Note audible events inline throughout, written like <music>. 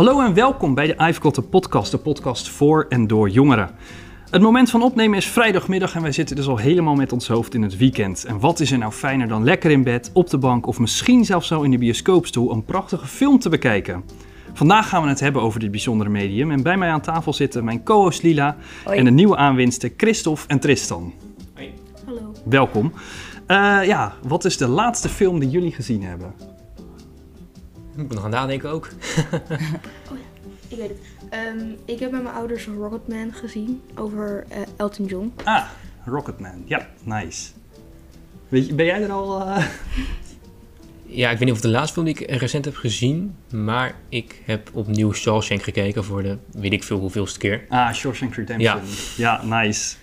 Hallo en welkom bij de I've Got a Podcast, de podcast voor en door jongeren. Het moment van opnemen is vrijdagmiddag en wij zitten dus al helemaal met ons hoofd in het weekend. En wat is er nou fijner dan lekker in bed, op de bank of misschien zelfs zo in de bioscoopstoel een prachtige film te bekijken? Vandaag gaan we het hebben over dit bijzondere medium en bij mij aan tafel zitten mijn co-host Lila Hoi. en de nieuwe aanwinsten Christophe en Tristan. Hallo. Welkom. Eh, ja, wat is de laatste film die jullie gezien hebben? Ik moet nog aan nadenken ook. <laughs> Ik weet het. Ehm, ik heb met mijn ouders Rocketman gezien over eh, Elton John. Ah, Rocketman. Ja, nice. Weet je, ben jij er al... eh, <laughs> Ja, ik weet niet of het de laatste film die ik recent heb gezien, maar ik heb opnieuw Shawshank gekeken voor de weet ik veel hoeveelste keer. Ah, Shawshank Redemption. Ja, nice.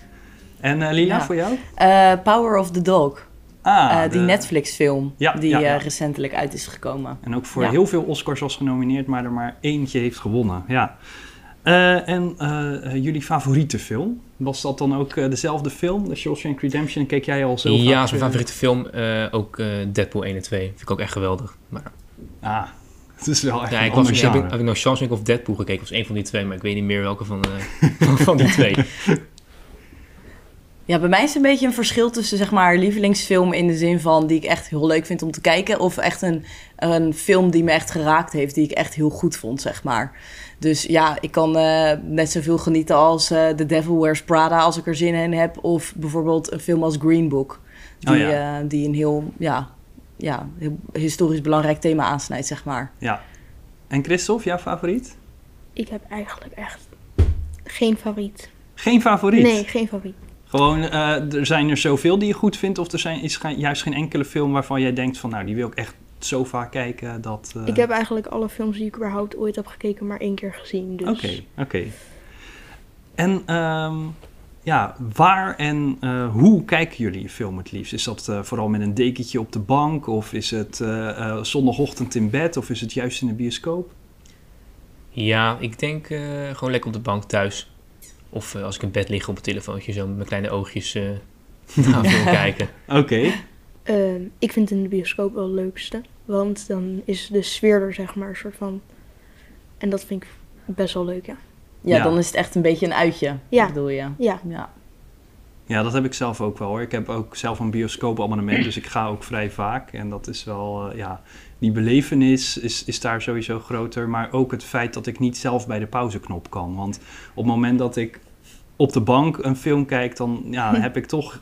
En eh, Lina, Ja. voor jou? Eh, Power of the Dog. Ah, Eh, die de- Netflix-film Ja, die ja, ja. eh, recentelijk uit is gekomen. En ook voor Ja. heel veel Oscars was genomineerd, maar er maar eentje heeft gewonnen. Ja. Eh, en jullie favoriete film? Was dat dan ook eh, dezelfde film, de Shawshank Redemption? Keek jij al zo ja, mijn favoriete film. eh, ook eh, Deadpool 1 en 2. Vind ik ook echt geweldig. Maar, Ah, <laughs> het is wel echt ja, een ik was, heb, ik, ik nou Shawshank of Deadpool gekeken? Of was één van die twee, maar ik weet niet meer welke van, eh, van, <laughs> van die twee. <laughs> Ja, bij mij is het een beetje een verschil tussen zeg maar lievelingsfilm in de zin van die ik echt heel leuk vind om te kijken. Of echt een, een film die me echt geraakt heeft, die ik echt heel goed vond, zeg maar. Dus ja, ik kan eh, net zoveel genieten als eh The Devil Wears Prada als ik er zin in heb. Of bijvoorbeeld een film als Green Book. Die, Oh ja. eh, die een heel, ja, ja, heel historisch belangrijk thema aansnijdt, zeg maar. Ja. En Christophe, jouw favoriet? Ik heb eigenlijk echt geen favoriet. Geen favoriet? Nee, geen favoriet. Gewoon, eh, er zijn er zoveel die je goed vindt, of er zijn, is juist geen enkele film waarvan jij denkt van, nou, die wil ik echt zo vaak kijken dat... eh, Ik heb eigenlijk alle films die ik überhaupt ooit heb gekeken maar één keer gezien. Dus Oké, oké. En ehm, ja, waar en eh, hoe kijken jullie een film het liefst? Is dat eh, vooral met een dekentje op de bank, of is het eh, eh, zondagochtend in bed, of is het juist in de bioscoop? Ja, ik denk eh, gewoon lekker op de bank thuis. Of eh, als ik in bed lig op het telefoontje, zo met mijn kleine oogjes eh <laughs> naar film kijken. Oké, Ehm, ik vind in de bioscoop wel het leukste. Want dan is de sfeer er zeg maar een soort van... En dat vind ik best wel leuk, ja. Ja, Ja. dan is het echt een beetje een uitje, Ja. bedoel je. Ja, Ja. Ja, dat heb ik zelf ook wel hoor. Ik heb ook zelf een bioscoopabonnement, dus ik ga ook vrij vaak. En dat is wel, eh, ja, die belevenis is, is daar sowieso groter. Maar ook het feit dat ik niet zelf bij de pauzeknop kan. Want op het moment dat ik op de bank een film kijk, dan ja, <laughs> heb ik toch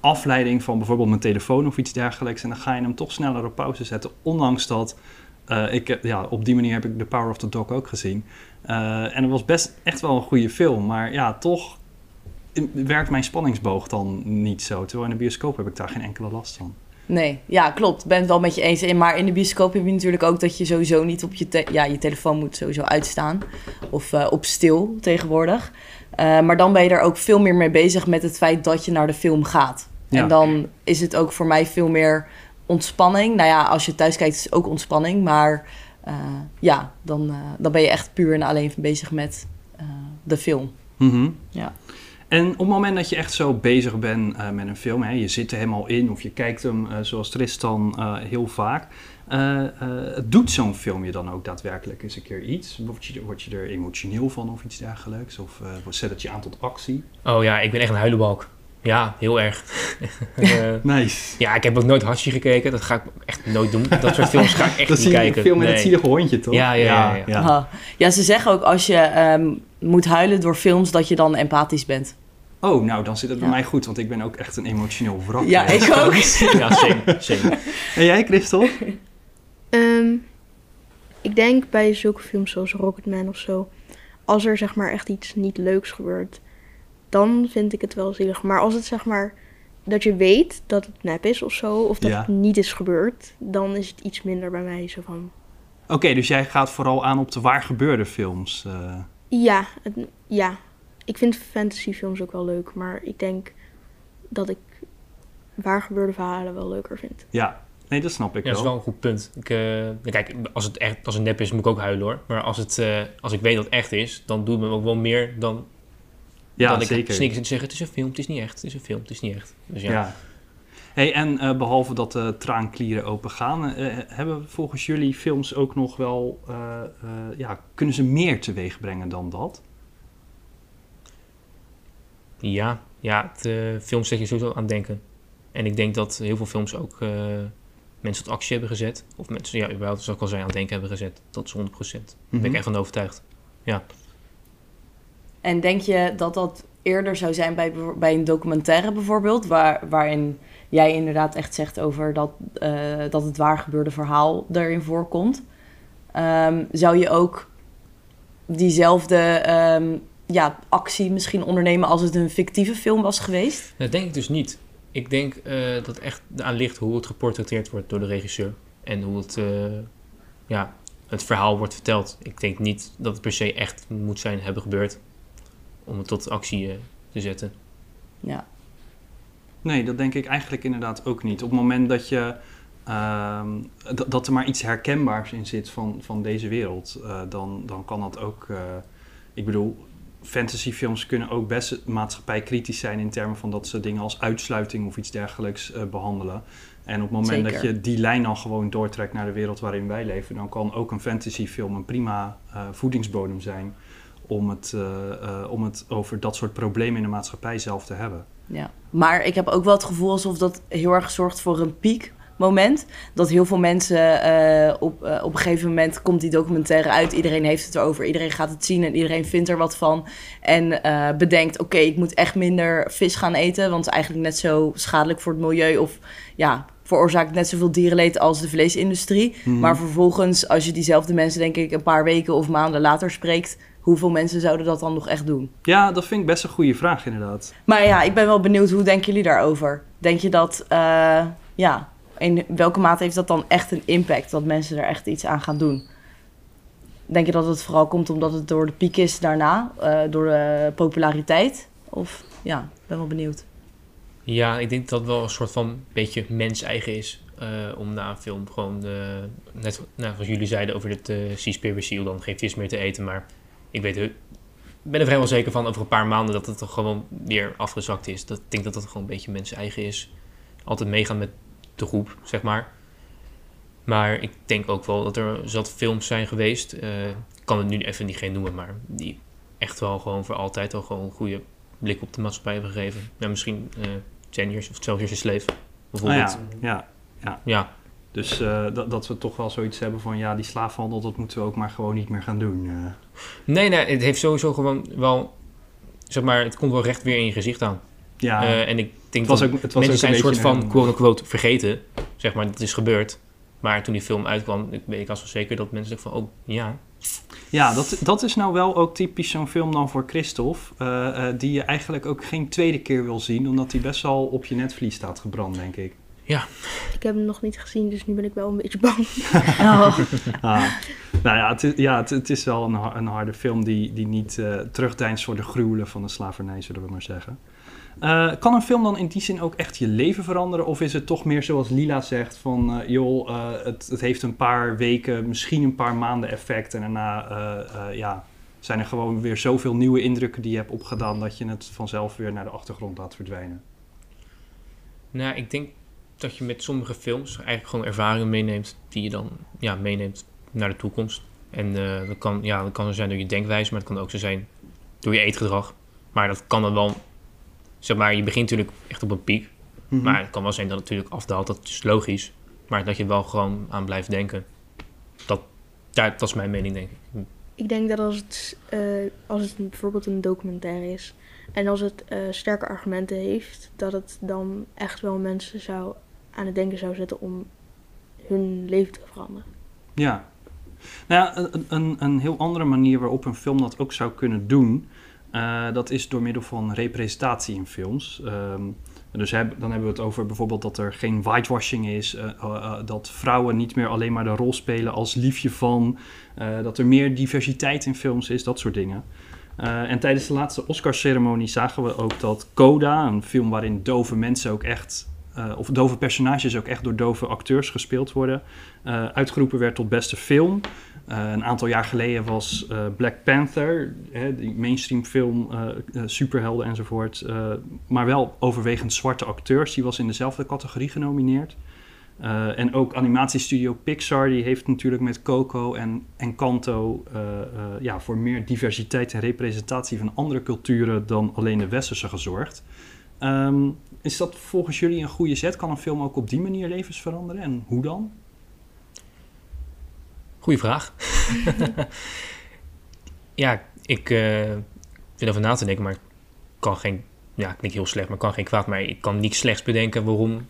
afleiding van bijvoorbeeld mijn telefoon of iets dergelijks. En dan ga je hem toch sneller op pauze zetten. Ondanks dat eh, ik, ja, op die manier heb ik The Power of the Dog ook gezien. Eh, en het was best echt wel een goede film. Maar ja, toch werkt mijn spanningsboog dan niet zo. Terwijl in de bioscoop heb ik daar geen enkele last van. Nee, ja, klopt. Ik ben het wel met je eens. En- Maar in de bioscoop heb je natuurlijk ook dat je sowieso niet op je... te- ja, je telefoon moet sowieso uitstaan. Of eh, op stil tegenwoordig. Eh, maar dan ben je er ook veel meer mee bezig met het feit dat je naar de film gaat. Ja. En dan is het ook voor mij veel meer ontspanning. Nou ja, als je thuis kijkt is het ook ontspanning. Maar eh, ja, dan, dan ben je echt puur en alleen bezig met de film. Mhm. Ja. En op het moment dat je echt zo bezig bent eh, met een film, hè, je zit er helemaal in of je kijkt hem eh, zoals Tristan eh, heel vaak. eh, eh, doet zo'n film je dan ook daadwerkelijk eens een keer iets? Word je, word je er emotioneel van of iets dergelijks? Of eh, zet het je aan tot actie? Oh ja, ik ben echt een huilenbalk. Ja, heel erg. <laughs> Eh, Nice. ja, ik heb ook nooit Hashi gekeken. Dat ga ik echt nooit doen. Dat soort films ga ik echt <laughs> Dat niet kijken. film met het Nee. zielige hondje, toch? Ja, ja, ja, ja. Ja, ze zeggen ook als je ehm, moet huilen door films dat je dan empathisch bent. Oh, nou, dan zit het bij Ja. mij goed, want ik ben ook echt een emotioneel wrak. Ja, ik ook. <laughs> Ja, same, same. <laughs> En jij, Christel? Ehm, ik denk bij zulke films zoals Rocketman of zo, als er zeg maar echt iets niet leuks gebeurt, dan vind ik het wel zielig. Maar als het zeg maar dat je weet dat het nep is of zo, of dat Ja. het niet is gebeurd, dan is het iets minder bij mij zo van. Oké, dus jij gaat vooral aan op de waar gebeurde films. eh. Ja, het, ja. Ik vind fantasyfilms ook wel leuk, maar ik denk dat ik waar gebeurde verhalen wel leuker vind. ja, nee, dat snap ik Ja, dat is wel. wel een goed punt. Ik, eh, kijk, als het echt als het nep is, moet ik ook huilen hoor. Maar als, het, eh, als ik weet dat het echt is, dan doet het me ook wel meer dan Ja, dat ik zeker. te zeggen, het is een film, het is niet echt. Het is een film, het is niet echt. Dus ja. Ja. Hey, en eh, behalve dat de traanklieren open gaan, eh, hebben volgens jullie films ook nog wel, eh, eh, ja, kunnen ze meer teweeg brengen dan dat? Ja, ja de film zet je sowieso aan het denken. En ik denk dat heel veel films ook eh, mensen tot actie hebben gezet. Of mensen, ja, überhaupt, zoals ik al zei, aan het denken hebben gezet. Dat is 100%. Daar ben Mhm. ik echt van overtuigd. En denk je dat dat eerder zou zijn bij, bij een documentaire bijvoorbeeld, waar, waarin jij inderdaad echt zegt over dat, eh, dat het waar gebeurde verhaal erin voorkomt? Ehm, zou je ook diezelfde ehm, ja, actie misschien ondernemen als het een fictieve film was geweest? Dat denk ik dus niet. Ik denk eh, dat echt aan ligt hoe het geportretteerd wordt door de regisseur. En hoe het, eh, ja, het verhaal wordt verteld. Ik denk niet dat het per se echt moet zijn hebben gebeurd. Om het tot actie eh, te zetten. Ja. Nee, dat denk ik eigenlijk inderdaad ook niet. Op het moment dat je ehm, dat- dat er maar iets herkenbaars in zit van, van deze wereld, eh, dan, dan kan dat ook. eh, ik bedoel, fantasyfilms kunnen ook best maatschappijkritisch zijn in termen van dat ze dingen als uitsluiting of iets dergelijks eh, behandelen. En op het moment dat je die lijn dan gewoon doortrekt naar de wereld waarin wij leven, dan kan ook een fantasyfilm een prima eh, voedingsbodem zijn om het, eh, om het over dat soort problemen in de maatschappij zelf te hebben. Ja, maar ik heb ook wel het gevoel alsof dat heel erg zorgt voor een piekmoment. Dat heel veel mensen eh, op, eh, op een gegeven moment komt die documentaire uit. Iedereen heeft het erover, iedereen gaat het zien en iedereen vindt er wat van. En eh, bedenkt, oké, ik moet echt minder vis gaan eten. Want het is eigenlijk net zo schadelijk voor het milieu. Of ja, veroorzaakt net zoveel dierenleed als de vleesindustrie. Mhm. Maar vervolgens, als je diezelfde mensen denk ik een paar weken of maanden later spreekt... Hoeveel mensen zouden dat dan nog echt doen? Ja, dat vind ik best een goede vraag inderdaad. Maar ja, ik ben wel benieuwd, hoe denken jullie daarover? Denk je dat, ja, in welke mate heeft dat dan echt een impact? Dat mensen er echt iets aan gaan doen? Denk je dat het vooral komt omdat het door de piek is daarna? eh, door de populariteit? Of, ja, ben wel benieuwd. Ja, ik denk dat het wel een soort van beetje mens-eigen is. eh, om na een film gewoon, net nou, zoals jullie zeiden over het uh, Seaspiracy, dan geen vis meer te eten. Maar ik weet, ben er vrijwel zeker van over een paar maanden dat het er gewoon weer afgezakt is. Dat, ik denk dat dat gewoon een beetje mens-eigen is. Altijd meegaan met de groep, zeg maar. Maar ik denk ook wel dat er zat films zijn geweest. eh, ik kan het nu even niet geen noemen, maar die echt wel gewoon voor altijd al gewoon een goede blik op de maatschappij hebben gegeven. Nou, misschien uh, Ten Years of Twelve Years a Slave, bijvoorbeeld. Ah, ja, ja, ja. ja. Dus uh, dat, dat we toch wel zoiets hebben van... ja, die slaafhandel, dat moeten we ook maar gewoon niet meer gaan doen. Nee, nee, het heeft sowieso gewoon wel... zeg maar, het komt wel recht weer in je gezicht aan. Ja. Uh, en ik denk het was dat ook, het was mensen ook zijn een soort van een... quote-unquote vergeten. Zeg maar, dat is gebeurd. Maar toen die film uitkwam, ik weet ik als wel zeker dat mensen dachten van... oh, ja, Ja, dat, dat is nou wel ook typisch zo'n film dan voor Christophe. Uh, uh, die je eigenlijk ook geen tweede keer wil zien. Omdat die best wel op je netvlies staat gebrand, denk ik. Ja. Ik heb hem nog niet gezien, dus nu ben ik wel een beetje bang. <laughs> oh. ah, nou ja, het is, ja, het, het is wel een, een, harde film die, die niet uh, terugdeinst voor de gruwelen van de slavernij, zullen we maar zeggen. Uh, kan een film dan in die zin ook echt je leven veranderen? Of is het toch meer zoals Lila zegt van... Uh, joh, uh, het, het, heeft een paar weken, misschien een paar maanden effect... en daarna ja, zijn er gewoon weer zoveel nieuwe indrukken die je hebt opgedaan... dat je het vanzelf weer naar de achtergrond laat verdwijnen? Nou, ik denk dat je met sommige films eigenlijk gewoon ervaringen meeneemt... die je dan ja, meeneemt naar de toekomst. En dat, kan, ja, dat kan zijn door je denkwijze, maar het kan ook zo zijn door je eetgedrag. Maar dat kan dan wel zeg maar, je begint natuurlijk echt op een piek. Mm -hmm. Maar het kan wel zijn dat het natuurlijk afdaalt, dat is logisch. Maar dat je wel gewoon aan blijft denken. Dat, dat is mijn mening, denk ik. Ik denk dat als het, uh, als het bijvoorbeeld een documentaire is... en als het uh, sterke argumenten heeft... dat het dan echt wel mensen zou aan het denken zou zetten... om hun leven te veranderen. Ja. Nou ja, een, een, een heel andere manier waarop een film dat ook zou kunnen doen... Uh, dat is door middel van representatie in films. Um, dus dan hebben we het over bijvoorbeeld dat er geen whitewashing is, uh, uh, dat vrouwen niet meer alleen maar de rol spelen als liefje van, dat er meer diversiteit in films is, dat soort dingen. en tijdens de laatste Oscarceremonie zagen we ook dat Coda, een film waarin dove mensen ook echt eh, of dove personages ook echt door dove acteurs gespeeld worden. Eh, uitgeroepen werd tot beste film. Eh, een aantal jaar geleden was Black Panther, hè, die mainstream film, superhelden enzovoort. maar wel overwegend zwarte acteurs. Die was in dezelfde categorie genomineerd. En ook animatiestudio Pixar, die heeft natuurlijk met Coco en eh, ja, voor meer diversiteit en representatie van andere culturen dan alleen de westerse gezorgd. Ehm, is dat volgens jullie een goede zet? Kan een film ook op die manier levens veranderen? En hoe dan? Goeie vraag. <laughs> ja, ik eh zit over na te denken, maar ik kan geen... Ja, klinkt heel slecht, maar kan geen kwaad. Maar ik kan niet slechts bedenken waarom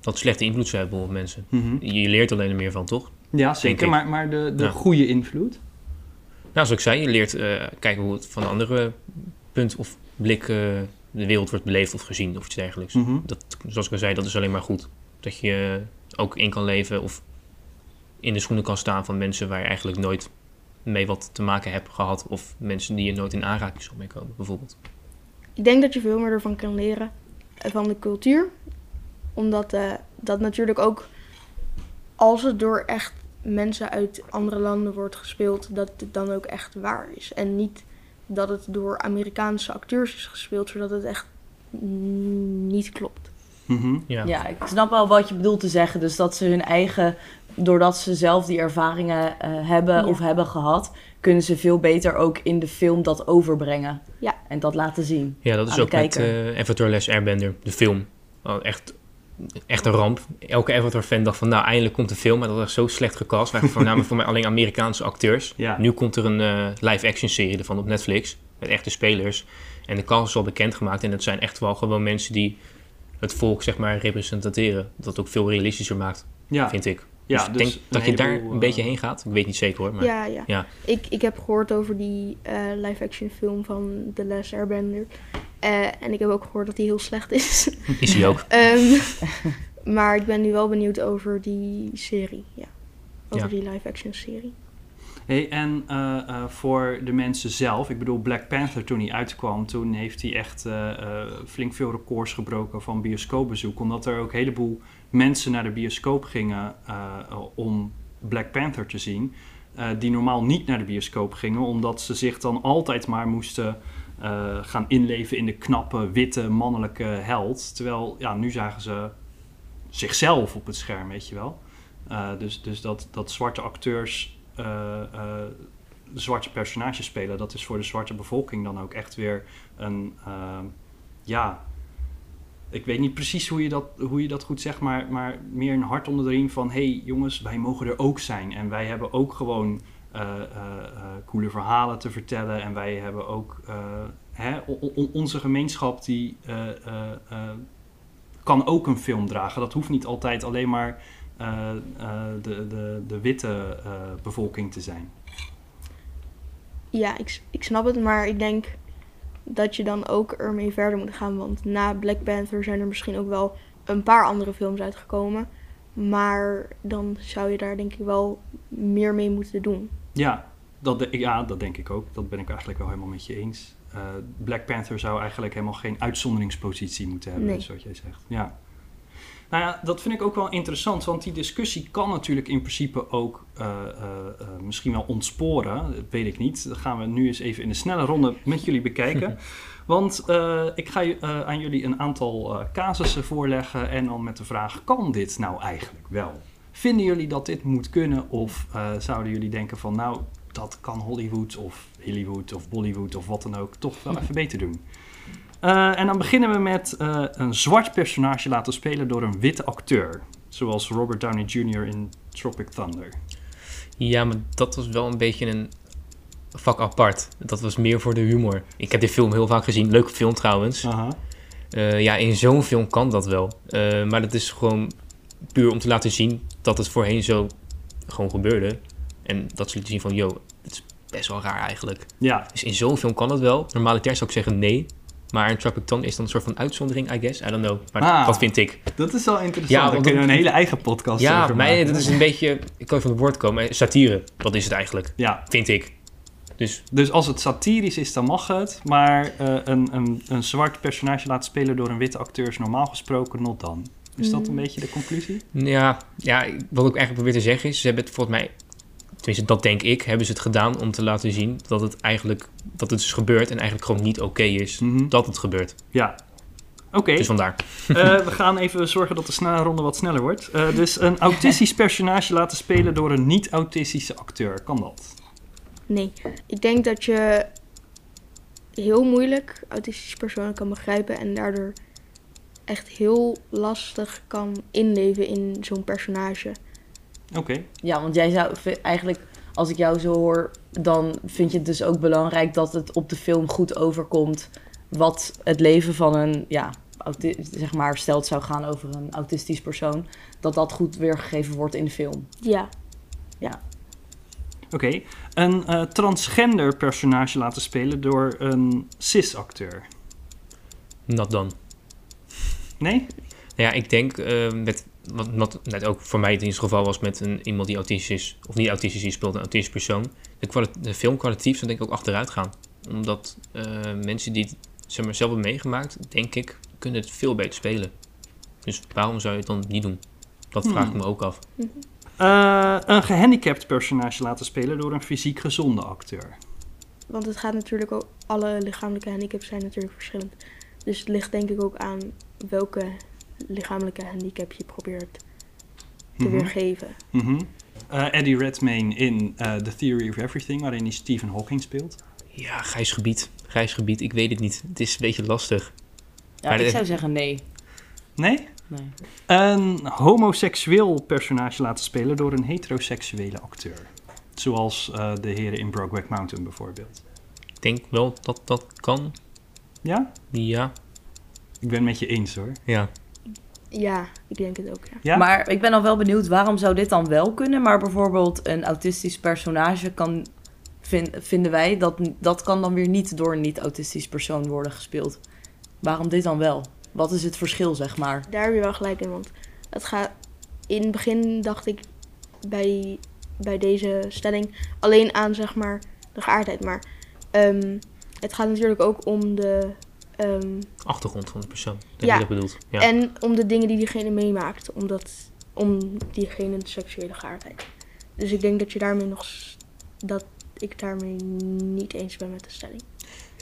dat slechte invloed zou hebben op mensen. Je leert alleen er meer van, toch? Ja, zeker. Maar, maar de, de goede invloed? Nou, zoals ik zei, je leert eh, kijken hoe het van een andere punt of blik eh, de wereld wordt beleefd of gezien of iets dergelijks. Mhm. Dat, zoals ik al zei, dat is alleen maar goed. Dat je ook in kan leven of in de schoenen kan staan van mensen waar je eigenlijk nooit mee wat te maken hebt gehad. Of mensen die je nooit in aanraking zal mee komen, bijvoorbeeld. Ik denk dat je veel meer ervan kan leren eh, van de cultuur. Omdat eh, dat natuurlijk ook, als het door echt mensen uit andere landen wordt gespeeld, dat het dan ook echt waar is. En niet dat het door Amerikaanse acteurs is gespeeld, zodat het echt niet klopt. Mhm. Ja, Ja, ik snap wel wat je bedoelt te zeggen. Dus dat ze hun eigen, doordat ze zelf die ervaringen eh, hebben Ja. of hebben gehad, kunnen ze veel beter ook in de film dat overbrengen. Ja. En dat laten zien. ja dat is ook met eh Avatar Last Airbender, de film. Oh, echt, echt een ramp. Elke Avatar-fan dacht van, nou, eindelijk komt de film. Maar dat was zo slecht gecast. Waren voornamelijk voor mij alleen Amerikaanse acteurs. Ja. Nu komt er een eh, live-action serie ervan op Netflix. Met echte spelers. En de cast is al bekendgemaakt. En het zijn echt wel gewoon mensen die het volk, zeg maar, representeren. Dat ook veel realistischer maakt, Ja, vind ik. Ja, dus ik dus denk dat je daar een beetje eh, heen gaat. Ik weet niet zeker hoor. Maar Ja, ja. ja. Ik, ik heb gehoord over die eh, live-action film van The Last Airbender. Eh, en ik heb ook gehoord dat die heel slecht is. <laughs> is die ook. Ehm, <laughs> maar ik ben nu wel benieuwd over die serie. Ja. Over Ja. die live-action serie. Hey, en eh, eh, voor de mensen zelf, ik bedoel Black Panther toen hij uitkwam, toen heeft hij echt eh, eh, flink veel records gebroken van bioscoopbezoek. Omdat er ook een heleboel mensen naar de bioscoop gingen eh, om Black Panther te zien. eh, die normaal niet naar de bioscoop gingen, omdat ze zich dan altijd maar moesten eh, gaan inleven in de knappe, witte, mannelijke held. Terwijl, ja, nu zagen ze zichzelf op het scherm, weet je wel. Dus dus dat, dat zwarte acteurs de zwarte personages spelen, dat is voor de zwarte bevolking dan ook echt weer een, ja, ik weet niet precies hoe je dat, hoe je dat goed zegt, maar, maar meer een hart onder de riem van, hé hey, jongens, wij mogen er ook zijn en wij hebben ook gewoon eh, eh, eh, coole verhalen te vertellen en wij hebben ook, hè, onze gemeenschap die kan ook een film dragen. Dat hoeft niet altijd alleen maar de, de, de witte bevolking te zijn. Ja, ik, ik snap het, maar ik denk dat je dan ook ermee verder moet gaan. Want na Black Panther zijn er misschien ook wel een paar andere films uitgekomen. Maar dan zou je daar denk ik wel meer mee moeten doen. Ja dat, de- ja, dat denk ik ook. Dat ben ik eigenlijk wel helemaal met je eens. Eh, Black Panther zou eigenlijk helemaal geen uitzonderingspositie moeten hebben, Nee. wat jij zegt. Ja. Nou ja, dat vind ik ook wel interessant, want die discussie kan natuurlijk in principe ook eh, eh, eh, misschien wel ontsporen. Dat weet ik niet. Dat gaan we nu eens even in een snelle ronde met jullie bekijken. <laughs> Want ik ga aan jullie een aantal casussen voorleggen en dan met de vraag: kan dit nou eigenlijk wel? Vinden jullie dat dit moet kunnen? Of zouden jullie denken van nou, dat kan Hollywood of Hollywood of Bollywood of wat dan ook toch wel <laughs> even beter doen? Eh, en dan beginnen we met eh, een zwart personage laten spelen door een witte acteur. Zoals Robert Downey Jr. in Tropic Thunder. Ja, maar dat was wel een beetje een vak apart. Dat was meer voor de humor. Ik heb die film heel vaak gezien. Leuke film trouwens. Eh, ja, in zo'n film kan dat wel. Maar dat is gewoon puur om te laten zien dat het voorheen zo gewoon gebeurde. En dat ze lieten zien van, yo, dit is best wel raar eigenlijk. Ja, Dus in zo'n film kan dat wel. Normaliter zou ik zeggen nee. Maar een Tropic Thunder is dan een soort van uitzondering, I guess. I don't know. Maar Ah. dat vind ik. dat is wel interessant. Ja, want kunnen we een hele eigen podcast Ja, over mij, maken. dat is een beetje... Ik kan even van het woord komen. Satire, dat is het eigenlijk. Ja, Vind ik. Dus dus als het satirisch is, dan mag het. Maar eh, een, een, een zwart personage laten spelen door een witte acteur is normaal gesproken not dan. Is dat een Mm. beetje de conclusie? Ja, ja, ik- wat ik eigenlijk probeer te zeggen is, ze hebben het volgens mij, tenminste dat denk ik, hebben ze het gedaan om te laten zien dat het eigenlijk, dat het is gebeurd en eigenlijk gewoon niet oké is Mhm. dat het gebeurt. Ja. Oké, Dus vandaar. eh, we gaan even zorgen dat de snelle ronde wat sneller wordt. Eh, dus een autistisch personage laten spelen door een niet-autistische acteur. Kan dat? Nee, ik denk dat je heel moeilijk autistische personen kan begrijpen en daardoor echt heel lastig kan inleven in zo'n personage. Oké. Ja, want jij zou eigenlijk, als ik jou zo hoor, dan vind je het dus ook belangrijk dat het op de film goed overkomt wat het leven van een, ja, zeg maar, stelt zou gaan over een autistisch persoon, dat dat goed weergegeven wordt in de film. Ja, Oké. Een eh, transgender personage laten spelen door een cis-acteur. Not dan. Nee? Ja, ik denk, eh, met, wat, wat net ook voor mij in ieder geval was met een, iemand die autistisch is, of niet autistisch is, speelt een autistisch persoon, de, de film kwalitatief zou denk ik ook achteruit gaan. Omdat eh, mensen die het zeg maar, zelf hebben meegemaakt, denk ik, kunnen het veel beter spelen. Dus waarom zou je het dan niet doen? Dat vraag ik Hmm. me ook af. Eh, een gehandicapt personage laten spelen door een fysiek gezonde acteur. want het gaat natuurlijk ook, alle lichamelijke handicaps zijn natuurlijk verschillend. Dus het ligt denk ik ook aan welke lichamelijke handicap je probeert te Mhm. weergeven. Mhm. Eh, Eddie Redmayne in eh, The Theory of Everything, waarin hij Stephen Hawking speelt. Ja, grijs gebied. Grijs gebied, ik weet het niet. Het is een beetje lastig. Ja, Maar ik de- zou zeggen nee. Nee? nee. Een homoseksueel personage laten spelen door een heteroseksuele acteur. Zoals eh, de heren in Brokeback Mountain bijvoorbeeld. Ik denk wel dat dat kan. Ja? Ja. Ik ben het met je eens hoor. Ja. Ja, ik denk het ook, ja. Ja? Maar ik ben al wel benieuwd, waarom zou dit dan wel kunnen, maar bijvoorbeeld een autistisch personage kan, vin- vinden wij, dat, dat kan dan weer niet door een niet-autistisch persoon worden gespeeld. Waarom dit dan wel? Wat is het verschil, zeg maar? Daar heb je wel gelijk in, want het gaat... In het begin dacht ik bij, bij deze stelling alleen aan, zeg maar, de geaardheid. Maar ehm, het gaat natuurlijk ook om de... ehm, Achtergrond van de persoon. Ja. je dat bedoelt. Ja. En om de dingen die diegene meemaakt. Omdat, om diegene de seksuele geaardheid. Dus ik denk dat je daarmee nog... Dat ik daarmee niet eens ben met de stelling.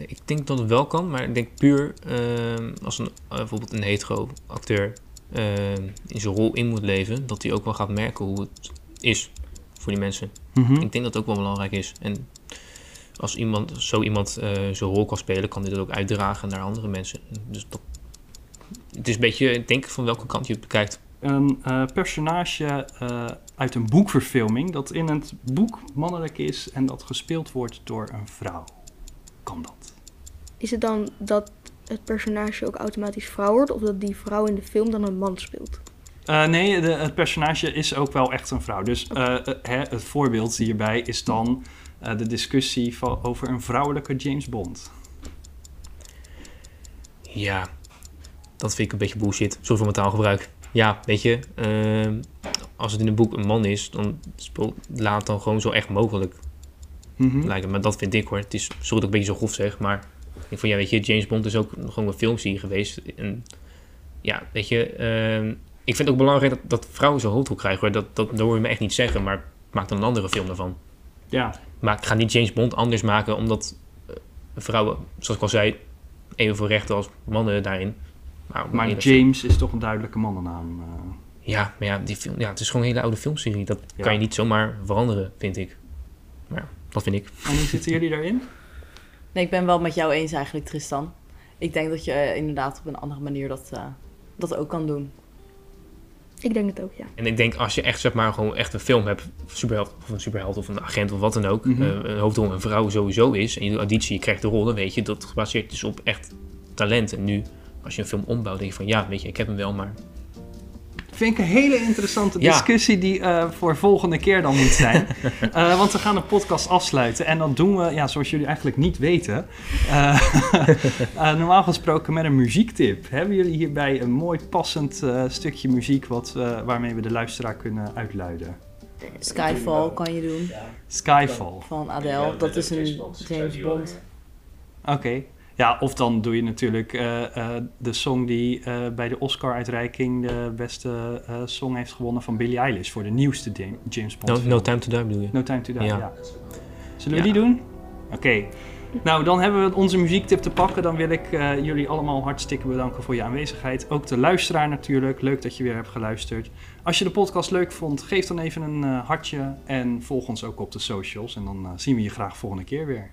Ik denk dat het wel kan, maar ik denk puur ehm, als een, eh, bijvoorbeeld een hetero acteur ehm, in zijn rol in moet leven, dat hij ook wel gaat merken hoe het is voor die mensen. Mhm. Ik denk dat het ook wel belangrijk is. En als iemand, zo iemand eh, zijn rol kan spelen, kan hij dat ook uitdragen naar andere mensen. Dus dat, het is een beetje, ik denk van welke kant je het bekijkt. Een eh, personage eh, uit een boekverfilming dat in het boek mannelijk is en dat gespeeld wordt door een vrouw. Kan dat? Is het dan dat het personage ook automatisch vrouw wordt? Of dat die vrouw in de film dan een man speelt? Eh, nee, de, het personage is ook wel echt een vrouw. Dus hè, het voorbeeld hierbij is dan eh, de discussie van, over een vrouwelijke James Bond. Ja, dat vind ik een beetje bullshit. Sorry voor mijn taalgebruik. Ja, weet je, ehm, als het in een boek een man is, dan laat dan gewoon zo echt mogelijk Mhm. lijken. Maar dat vind ik hoor. Het is, sorry dat ik een beetje zo grof zeg, maar ik van ja, weet je, James Bond is ook gewoon een filmserie geweest. En ja, weet je, ehm, ik vind het ook belangrijk dat, dat vrouwen zo'n hoofdrol krijgen hoor. Dat, dat, dat hoor je me echt niet zeggen, maar maak dan een andere film daarvan. Ja, Maar ik ga niet James Bond anders maken, omdat eh, vrouwen, zoals ik al zei, evenveel rechten als mannen daarin. Maar, maar James is toch een duidelijke mannennaam. eh. Ja, maar ja, die film, ja, het is gewoon een hele oude filmserie. Dat Ja. kan je niet zomaar veranderen, vind ik. Maar ja, dat vind ik. En hoe zitten jullie daarin? Nee, ik ben wel met jou eens eigenlijk, Tristan. Ik denk dat je eh, inderdaad op een andere manier dat, eh, dat ook kan doen. Ik denk het ook, ja. En ik denk als je echt, zeg maar, gewoon echt een film hebt, superheld, of een superheld of een agent of wat dan ook, eh, een hoofdrol een vrouw sowieso is, en je doet auditie, je krijgt de rol, dan weet je dat gebaseerd is op echt talent. En nu, als je een film ombouwt, denk je van ja, weet je, ik heb hem wel, maar Vind ik een hele interessante Ja. discussie die eh, voor volgende keer dan moet zijn. <laughs> Eh, want we gaan de podcast afsluiten. En dat doen we, ja, zoals jullie eigenlijk niet weten. eh, <laughs> eh, normaal gesproken met een muziektip. Hebben jullie hierbij een mooi passend eh, stukje muziek wat, eh, waarmee we de luisteraar kunnen uitluiden? Skyfall kan je doen Skyfall. van Adele. Dat is een James Bond. Oké. Ja, of dan doe je natuurlijk eh, eh, de song die eh, bij de Oscar-uitreiking de beste song heeft gewonnen van Billie Eilish voor de nieuwste Jam- James Bond. No, Time to Die bedoel je? No Time to Die, ja. Ja. Zullen we Ja. die doen? Oké. Nou, dan hebben we onze muziektip te pakken. Dan wil ik jullie allemaal hartstikke bedanken voor je aanwezigheid. Ook de luisteraar natuurlijk. Leuk dat je weer hebt geluisterd. Als je de podcast leuk vond, geef dan even een hartje. En volg ons ook op de socials. En dan zien we je graag volgende keer weer.